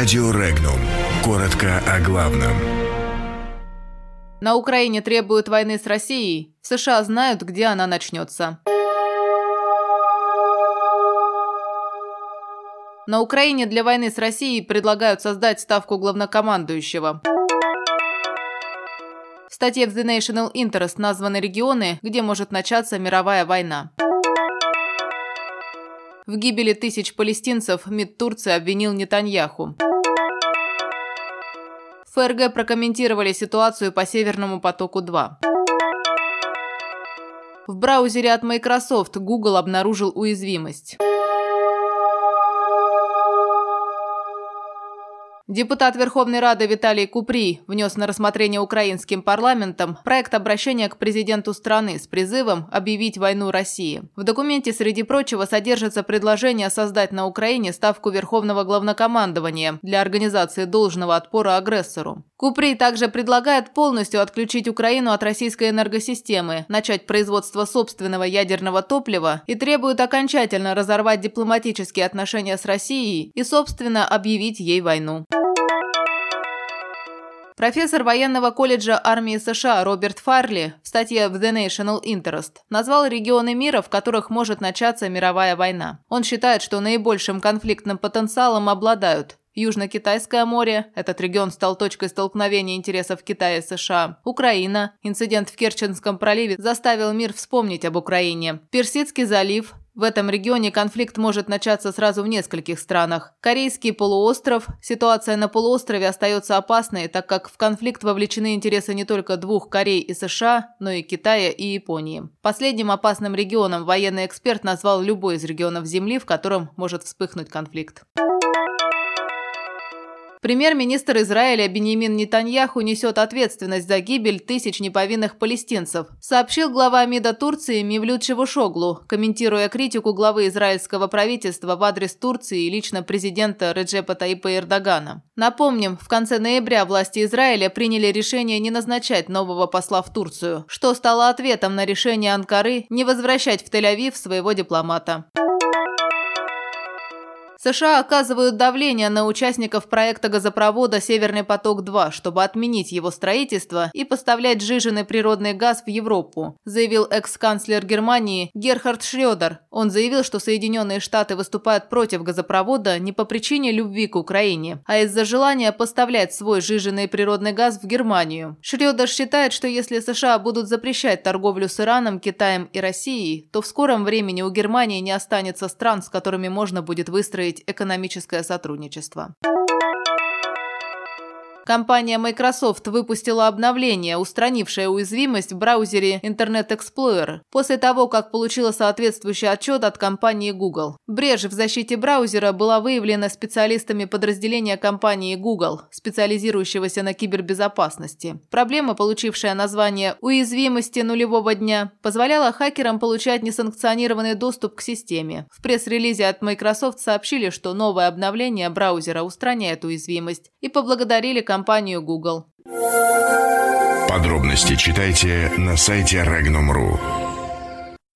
Радио Регнум. Коротко о главном. На Украине требуют войны с Россией. В США знают, где она начнется. На Украине для войны с Россией предлагают создать ставку главнокомандующего. В статье в The National Interest названы регионы, где может начаться мировая война. В гибели тысяч палестинцев МИД Турции обвинил Нетаньяху. ФРГ прокомментировали ситуацию по Северному потоку-2. В браузере от Microsoft Google обнаружил уязвимость. Депутат Верховной Рады Виталий Купри внес на рассмотрение украинским парламентом проект обращения к президенту страны с призывом объявить войну России. В документе, среди прочего, содержится предложение создать на Украине ставку Верховного главнокомандования для организации должного отпора агрессору. Купри также предлагает полностью отключить Украину от российской энергосистемы, начать производство собственного ядерного топлива и требует окончательно разорвать дипломатические отношения с Россией и, собственно, объявить ей войну. Профессор военного колледжа армии США Роберт Фарли в статье в The National Interest назвал регионы мира, в которых может начаться мировая война. Он считает, что наибольшим конфликтным потенциалом обладают Южно-Китайское море – этот регион стал точкой столкновения интересов Китая и США. Украина – инцидент в Керченском проливе заставил мир вспомнить об Украине. Персидский залив в этом регионе конфликт может начаться сразу в нескольких странах. Корейский полуостров. Ситуация на полуострове остается опасной, так как в конфликт вовлечены интересы не только двух Корей и США, но и Китая и Японии. Последним опасным регионом военный эксперт назвал любой из регионов Земли, в котором может вспыхнуть конфликт. Премьер-министр Израиля Беньямин Нетаньяху несет ответственность за гибель тысяч неповинных палестинцев, сообщил глава МИДа Турции Мивлют Чевушоглу, комментируя критику главы израильского правительства в адрес Турции и лично президента Реджепа Таипа Эрдогана. Напомним, в конце ноября власти Израиля приняли решение не назначать нового посла в Турцию, что стало ответом на решение Анкары не возвращать в Тель-Авив своего дипломата. США оказывают давление на участников проекта газопровода «Северный поток-2», чтобы отменить его строительство и поставлять сжиженный природный газ в Европу, заявил экс-канцлер Германии Герхард Шрёдер. Он заявил, что Соединенные Штаты выступают против газопровода не по причине любви к Украине, а из-за желания поставлять свой сжиженный природный газ в Германию. Шрёдер считает, что если США будут запрещать торговлю с Ираном, Китаем и Россией, то в скором времени у Германии не останется стран, с которыми можно будет выстроить выстроить экономическое сотрудничество. Компания Microsoft выпустила обновление, устранившее уязвимость в браузере Internet Explorer, после того, как получила соответствующий отчет от компании Google. Брешь в защите браузера была выявлена специалистами подразделения компании Google, специализирующегося на кибербезопасности. Проблема, получившая название «уязвимости нулевого дня», позволяла хакерам получать несанкционированный доступ к системе. В пресс-релизе от Microsoft сообщили, что новое обновление браузера устраняет уязвимость и поблагодарили компанию компанию Google. Подробности читайте на сайте Regnum.ru.